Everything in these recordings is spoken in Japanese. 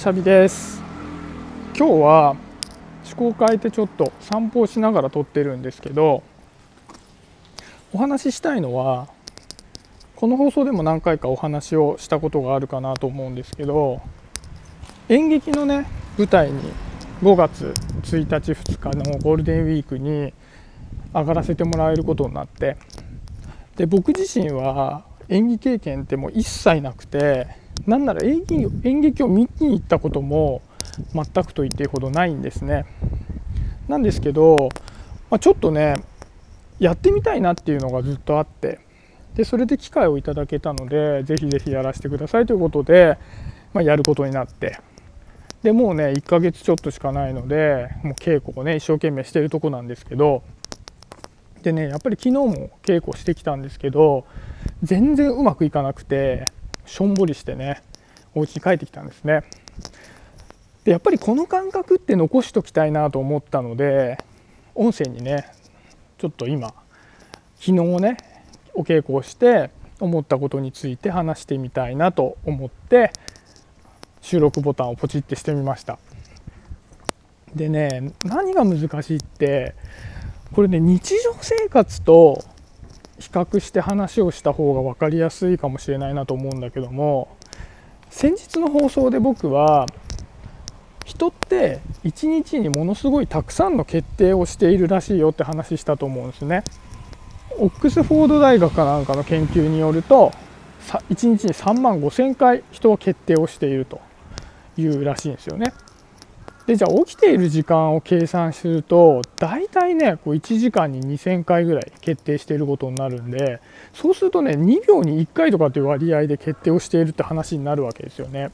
シャビです。今日は思考を変えてちょっと散歩をしながら撮ってるんですけどお話ししたいのはこの放送でも何回かお話をしたことがあるかなと思うんですけど演劇のね舞台に5月1日2日のゴールデンウィークに上がらせてもらえることになってで僕自身は演技経験ってもう一切なくてなんなら演劇演劇を見に行ったことも全くと言っていいほどないんですね。なんですけど、まあ、ちょっとねやってみたいなっていうのがずっとあってでそれで機会をいただけたのでぜひぜひやらせてくださいということで、まあ、やることになってでもうね1ヶ月ちょっとしかないのでもう稽古をね一生懸命してるとこなんですけどでねやっぱり昨日も稽古してきたんですけど全然うまくいかなくてしょんぼりしてねお家に帰ってきたんですね。でやっぱりこの感覚って残しときたいなと思ったので音声にねちょっと今昨日ねお稽古をして思ったことについて話してみたいなと思って収録ボタンをポチってしてみました。でね何が難しいってこれね日常生活と比較して話をした方が分かりやすいかもしれないなと思うんだけども先日の放送で僕は人って一日にものすごいたくさんの決定をしているらしいよって話したと思うんですね。オックスフォード大学かなんかの研究によると1日に3万5,000回人は決定をしているというらしいんですよね。でじゃあ起きている時間を計算すると大体ねこう1時間に2,000回ぐらい決定していることになるんでそうするとね2秒に1回とかという割合で決定をしているって話になるわけですよね。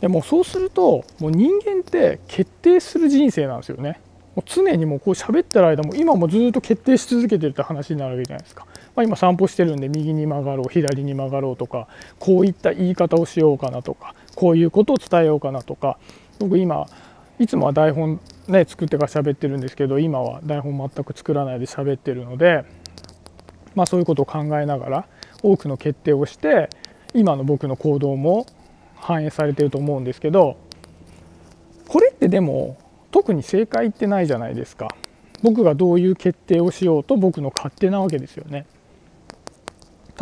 でもそうするともう人間って決定する人生なんですよね。もう常にもうこう喋ってる間も今もずっと決定し続けてるって話になるわけじゃないですか。まあ、今散歩してるんで右に曲がろう左に曲がろうとかこういった言い方をしようかなとかこういうことを伝えようかなとか僕今いつもは台本ね作ってから喋ってるんですけど今は台本全く作らないで喋ってるのでまあそういうことを考えながら多くの決定をして今の僕の行動も反映されてると思うんですけどこれってでも特に正解ってないじゃないですか。僕がどういう決定をしようと僕の勝手なわけですよね。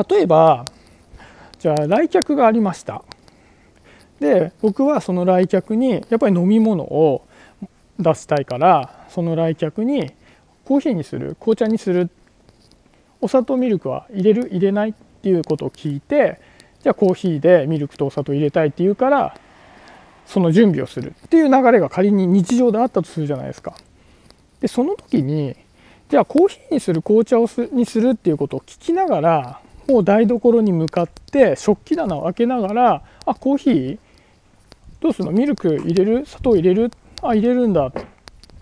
例えばじゃあ来客がありました。で僕はその来客にやっぱり飲み物を出したいからその来客にコーヒーにする紅茶にするお砂糖ミルクは入れる入れないっていうことを聞いてじゃあコーヒーでミルクとお砂糖入れたいって言うからその準備をするっていう流れが仮に日常であったとするじゃないですか。でその時にじゃあコーヒーにする紅茶をすにするっていうことを聞きながらもう台所に向かって食器棚を開けながら「あコーヒーどうするの？ミルク入れる？砂糖入れる？あ入れるんだって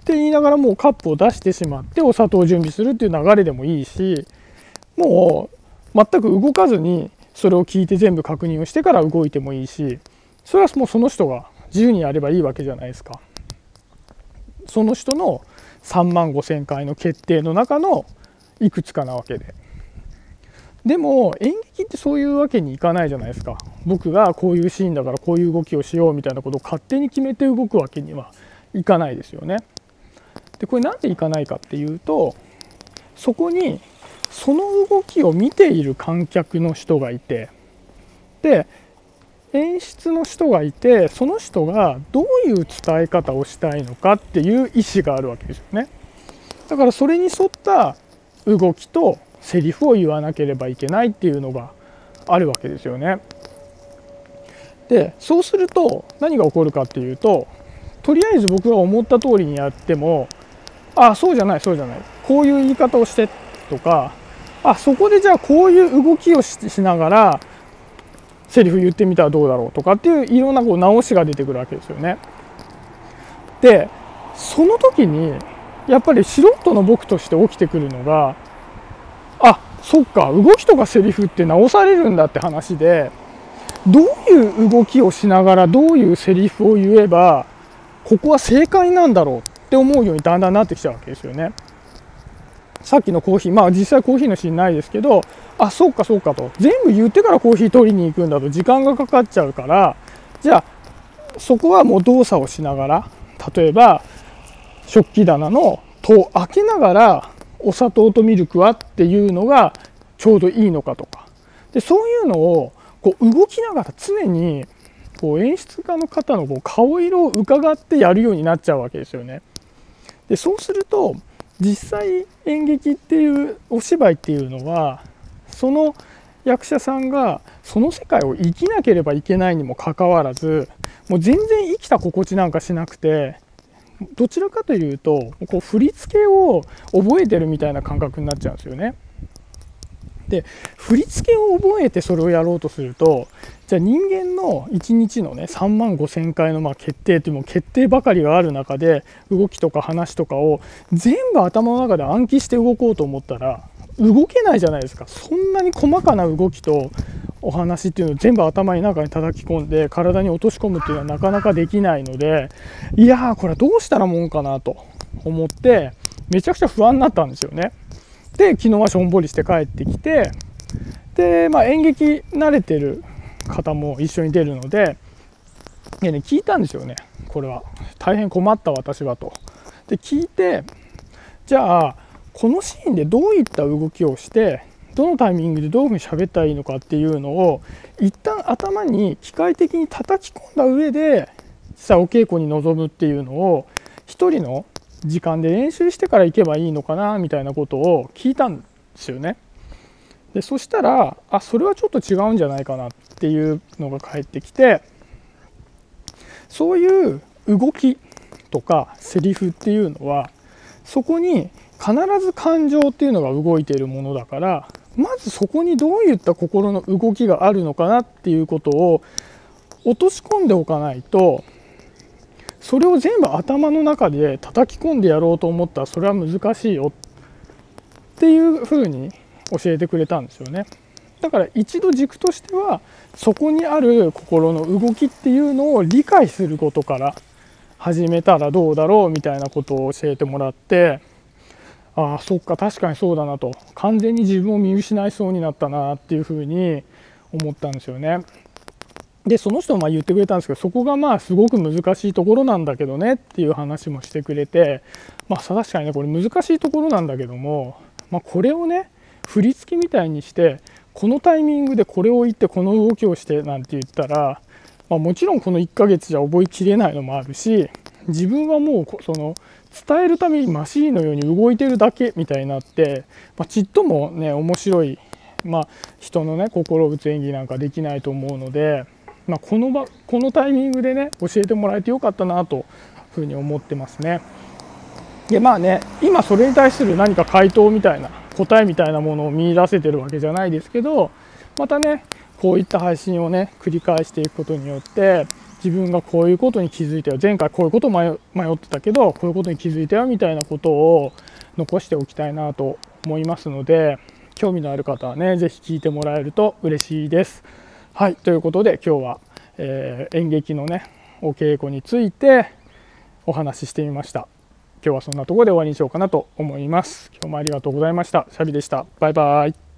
言いながらもうカップを出してしまってお砂糖を準備するっていう流れでもいいしもう全く動かずにそれを聞いて全部確認をしてから動いてもいいしそれはもうその人が自由にやればいいわけじゃないですか。その人の3万5,000回の決定の中のいくつかなわけで。でも演劇ってそういうわけにいかないじゃないですか僕がこういうシーンだからこういう動きをしようみたいなことを勝手に決めて動くわけにはいかないですよね。でこれ何でいかないかっていうとそこにその動きを見ている観客の人がいてで演出の人がいてその人がどういう伝え方をしたいのかっていう意思があるわけですよね。だからそれに沿った動きとセリフを言わなければいけないっていうのがあるわけですよね。でそうすると何が起こるかっていうととりあえず僕が思った通りにやってもあそうじゃないそうじゃないこういう言い方をしてとかあそこでじゃあこういう動きをしながらセリフ言ってみたらどうだろうとかっていういろんなこう直しが出てくるわけですよね。でその時にやっぱり素人の僕として起きてくるのがあそっか動きとかセリフって直されるんだって話でどういう動きをしながらどういうセリフを言えばここは正解なんだろうって思うようにだんだんなってきちゃうわけですよね。さっきのコーヒーまあ実際コーヒーのシーンないですけどあそうかそうかと全部言ってからコーヒー取りに行くんだと時間がかかっちゃうからじゃあそこはもう動作をしながら例えば食器棚の戸を開けながらお砂糖とミルクはっていうのがちょうどいいのかとかでそういうのをこう動きながら常にこう演出家の方のこう顔色を伺ってやるようになっちゃうわけですよね。でそうすると実際演劇っていうお芝居っていうのはその役者さんがその世界を生きなければいけないにもかかわらずもう全然生きた心地なんかしなくてどちらかというとこう振り付けを覚えてるみたいな感覚になっちゃうんですよね。で振り付けを覚えてそれをやろうとするとじゃあ人間の1日のね3万5,000回のま決定というも決定ばかりがある中で動きとか話とかを全部頭の中で暗記して動こうと思ったら動けないじゃないですかそんなに細かな動きとお話っていうのを全部頭の中に叩き込んで体に落とし込むっていうのはなかなかできないのでいやーこれどうしたらもんかなと思ってめちゃくちゃ不安になったんですよね。で昨日はしょんぼりして帰ってきてで、まあ、演劇慣れてる方も一緒に出るのでいや、ね、聞いたんですよねこれは大変困った私はと。で聞いてじゃあこのシーンでどういった動きをしてどのタイミングでどういうふうに喋ったらいいのかっていうのを一旦頭に機械的に叩き込んだ上でさあお稽古に臨むっていうのを一人の時間で練習してから行けばいいのかなみたいなことを聞いたんですよね。でそしたらあそれはちょっと違うんじゃないかなっていうのが返ってきてそういう動きとかセリフっていうのはそこに必ず感情っていうのが動いているものだからまずそこにどういった心の動きがあるのかなっていうことを落とし込んでおかないとそれを全部頭の中で叩き込んでやろうと思ったらそれは難しいよっていうふうに教えてくれたんですよね。だから一度軸としてはそこにある心の動きっていうのを理解することから始めたらどうだろうみたいなことを教えてもらってああそっか確かにそうだなと完全に自分を見失いそうになったなっていうふうに思ったんですよね。でその人もま言ってくれたんですけどそこがまあすごく難しいところなんだけどねっていう話もしてくれてまあ確かにねこれ難しいところなんだけども、まあ、これをね振り付けみたいにしてこのタイミングでこれを言ってこの動きをしてなんて言ったら、まあ、もちろんこの1ヶ月じゃ覚えきれないのもあるし自分はもうその伝えるためにマシーンのように動いてるだけみたいになって、まあ、ちっともね面白い、まあ、人のね心打つ演技なんかできないと思うので。まあ、この場このタイミングでね教えてもらえてよかったなというふうに思ってますね。でまあね今それに対する何か回答みたいな答えみたいなものを見いだせてるわけじゃないですけどまたねこういった配信をね繰り返していくことによって自分がこういうことに気づいたよ。前回こういうこと迷ってたけどこういうことに気づいたよみたいなことを残しておきたいなと思いますので興味のある方はね是非聞いてもらえると嬉しいです。はいということで今日は、えー、演劇のねお稽古についてお話ししてみました。今日はそんなとこで終わりにしようかなと思います。今日もありがとうございました。シャビでした。バイバイ。